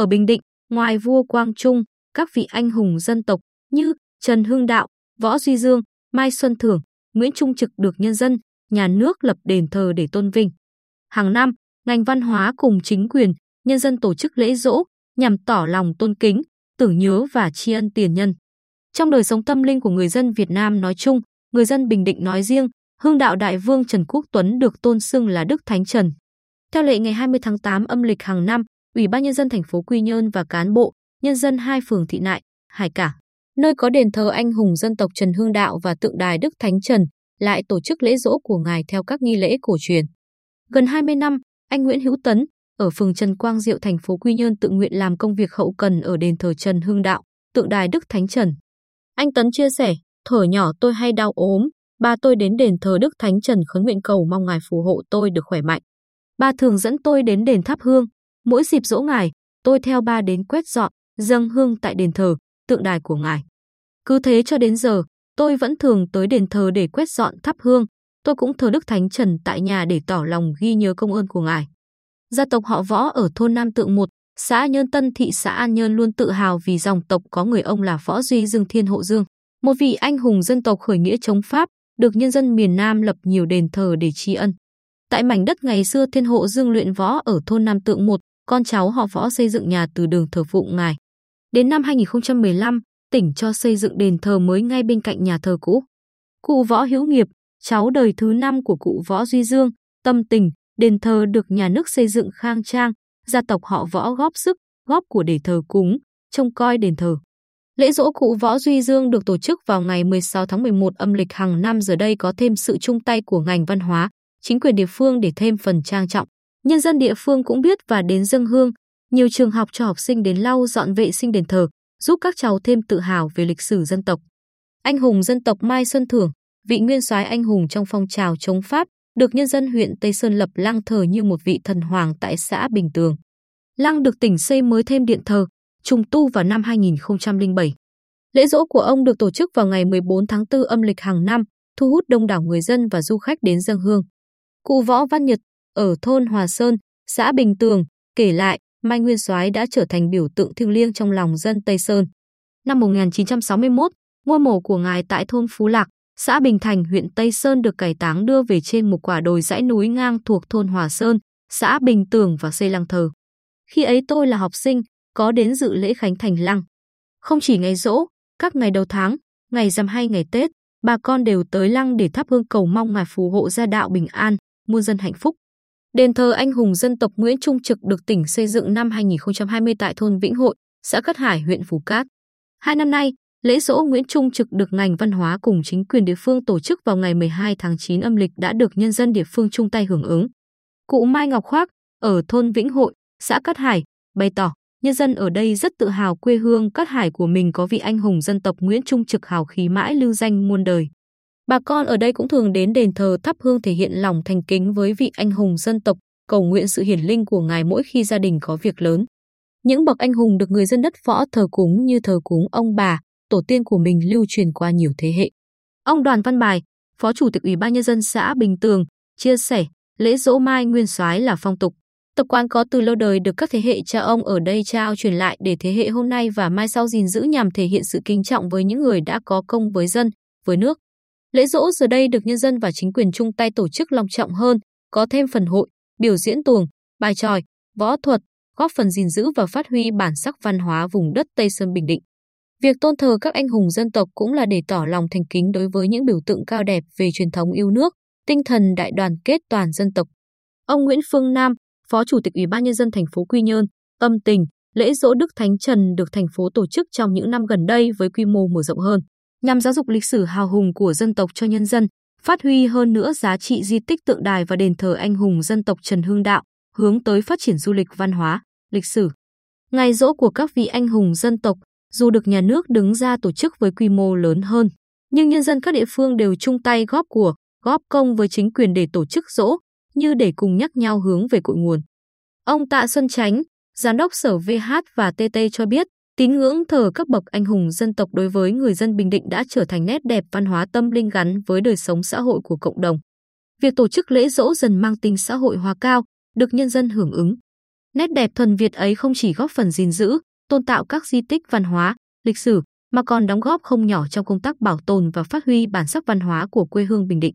Ở Bình Định, ngoài vua Quang Trung, các vị anh hùng dân tộc như Trần Hưng Đạo, Võ Duy Dương, Mai Xuân Thưởng, Nguyễn Trung Trực được nhân dân, nhà nước lập đền thờ để tôn vinh. Hàng năm, ngành văn hóa cùng chính quyền, nhân dân tổ chức lễ dỗ nhằm tỏ lòng tôn kính, tưởng nhớ và tri ân tiền nhân. Trong đời sống tâm linh của người dân Việt Nam nói chung, người dân Bình Định nói riêng, Hưng đạo Đại Vương Trần Quốc Tuấn được tôn xưng là Đức Thánh Trần. Theo lệ ngày 20 tháng 8 âm lịch hàng năm, Ủy ban nhân dân thành phố Quy Nhơn và cán bộ, nhân dân hai phường Thị Nại, Hải Cả, nơi có đền thờ anh hùng dân tộc Trần Hưng Đạo và tượng đài Đức Thánh Trần, lại tổ chức lễ dỗ của ngài theo các nghi lễ cổ truyền. Gần 20 năm, anh Nguyễn Hữu Tấn ở phường Trần Quang Diệu thành phố Quy Nhơn tự nguyện làm công việc hậu cần ở đền thờ Trần Hưng Đạo, tượng đài Đức Thánh Trần. Anh Tấn chia sẻ, thở nhỏ tôi hay đau ốm, ba tôi đến đền thờ Đức Thánh Trần khấn nguyện cầu mong ngài phù hộ tôi được khỏe mạnh. Ba thường dẫn tôi đến đền thắp hương, mỗi dịp dỗ ngài, tôi theo ba đến quét dọn, dâng hương tại đền thờ, tượng đài của ngài. Cứ thế cho đến giờ, tôi vẫn thường tới đền thờ để quét dọn thắp hương, tôi cũng thờ Đức Thánh Trần tại nhà để tỏ lòng ghi nhớ công ơn của ngài. Gia tộc họ Võ ở thôn Nam Tượng 1, xã Nhơn Tân thị xã An Nhơn luôn tự hào vì dòng tộc có người ông là Võ Duy Dương Thiên Hộ Dương, một vị anh hùng dân tộc khởi nghĩa chống Pháp, được nhân dân miền Nam lập nhiều đền thờ để tri ân. Tại mảnh đất ngày xưa Thiên Hộ Dương luyện võ ở thôn Nam Tượng 1, con cháu họ Võ xây dựng nhà từ đường thờ phụng ngài. Đến năm 2015, tỉnh cho xây dựng đền thờ mới ngay bên cạnh nhà thờ cũ. Cụ Võ Hữu Nghiệp, cháu đời thứ năm của cụ Võ Duy Dương, tâm tình, đền thờ được nhà nước xây dựng khang trang, gia tộc họ Võ góp sức, góp của để thờ cúng, trông coi đền thờ. Lễ dỗ cụ Võ Duy Dương được tổ chức vào ngày 16 tháng 11 âm lịch hàng năm giờ đây có thêm sự chung tay của ngành văn hóa, chính quyền địa phương để thêm phần trang trọng. Nhân dân địa phương cũng biết và đến dâng hương, nhiều trường học cho học sinh đến lau dọn vệ sinh đền thờ, giúp các cháu thêm tự hào về lịch sử dân tộc. Anh hùng dân tộc Mai Xuân Thưởng, vị nguyên soái anh hùng trong phong trào chống Pháp, được nhân dân huyện Tây Sơn lập lăng thờ như một vị thần hoàng tại xã Bình Tường. Lăng được tỉnh xây mới thêm điện thờ, trùng tu vào năm 2007. Lễ dỗ của ông được tổ chức vào ngày 14 tháng 4 âm lịch hàng năm, thu hút đông đảo người dân và du khách đến dân hương. Cụ Võ Văn Nhật ở thôn Hòa Sơn, xã Bình Tường, kể lại Mai Nguyên Soái đã trở thành biểu tượng thiêng liêng trong lòng dân Tây Sơn. Năm 1961, ngôi mộ của ngài tại thôn Phú Lạc, xã Bình Thành, huyện Tây Sơn được cải táng đưa về trên một quả đồi dãy núi ngang thuộc thôn Hòa Sơn, xã Bình Tường và xây lăng thờ. Khi ấy tôi là học sinh, có đến dự lễ khánh thành lăng. Không chỉ ngày rỗ, các ngày đầu tháng, ngày rằm hay ngày Tết, bà con đều tới lăng để thắp hương cầu mong ngài phù hộ gia đạo bình an, muôn dân hạnh phúc. Đền thờ anh hùng dân tộc Nguyễn Trung Trực được tỉnh xây dựng năm 2020 tại thôn Vĩnh Hội, xã Cát Hải, huyện Phú Cát. Hai năm nay, lễ dỗ Nguyễn Trung Trực được ngành văn hóa cùng chính quyền địa phương tổ chức vào ngày 12 tháng 9 âm lịch đã được nhân dân địa phương chung tay hưởng ứng. Cụ Mai Ngọc Khoác ở thôn Vĩnh Hội, xã Cát Hải bày tỏ nhân dân ở đây rất tự hào quê hương Cát Hải của mình có vị anh hùng dân tộc Nguyễn Trung Trực hào khí mãi lưu danh muôn đời. Bà con ở đây cũng thường đến đền thờ thắp hương thể hiện lòng thành kính với vị anh hùng dân tộc, cầu nguyện sự hiển linh của ngài mỗi khi gia đình có việc lớn. Những bậc anh hùng được người dân đất võ thờ cúng như thờ cúng ông bà, tổ tiên của mình lưu truyền qua nhiều thế hệ. Ông Đoàn Văn Bài, Phó Chủ tịch Ủy ban nhân dân xã Bình Tường, chia sẻ, lễ dỗ mai nguyên soái là phong tục, tập quán có từ lâu đời được các thế hệ cha ông ở đây trao truyền lại để thế hệ hôm nay và mai sau gìn giữ nhằm thể hiện sự kính trọng với những người đã có công với dân, với nước. Lễ dỗ giờ đây được nhân dân và chính quyền chung tay tổ chức long trọng hơn, có thêm phần hội, biểu diễn tuồng, bài tròi, võ thuật, góp phần gìn giữ và phát huy bản sắc văn hóa vùng đất Tây Sơn Bình Định. Việc tôn thờ các anh hùng dân tộc cũng là để tỏ lòng thành kính đối với những biểu tượng cao đẹp về truyền thống yêu nước, tinh thần đại đoàn kết toàn dân tộc. Ông Nguyễn Phương Nam, Phó Chủ tịch Ủy ban nhân dân thành phố Quy Nhơn, tâm tình, lễ dỗ Đức Thánh Trần được thành phố tổ chức trong những năm gần đây với quy mô mở rộng hơn nhằm giáo dục lịch sử hào hùng của dân tộc cho nhân dân, phát huy hơn nữa giá trị di tích tượng đài và đền thờ anh hùng dân tộc Trần Hưng Đạo, hướng tới phát triển du lịch văn hóa, lịch sử. Ngày dỗ của các vị anh hùng dân tộc, dù được nhà nước đứng ra tổ chức với quy mô lớn hơn, nhưng nhân dân các địa phương đều chung tay góp của, góp công với chính quyền để tổ chức dỗ, như để cùng nhắc nhau hướng về cội nguồn. Ông Tạ Xuân Chánh, Giám đốc Sở VH và TT cho biết, Tín ngưỡng thờ các bậc anh hùng dân tộc đối với người dân Bình Định đã trở thành nét đẹp văn hóa tâm linh gắn với đời sống xã hội của cộng đồng. Việc tổ chức lễ dỗ dần mang tính xã hội hóa cao, được nhân dân hưởng ứng. Nét đẹp thuần Việt ấy không chỉ góp phần gìn giữ, tôn tạo các di tích văn hóa, lịch sử, mà còn đóng góp không nhỏ trong công tác bảo tồn và phát huy bản sắc văn hóa của quê hương Bình Định.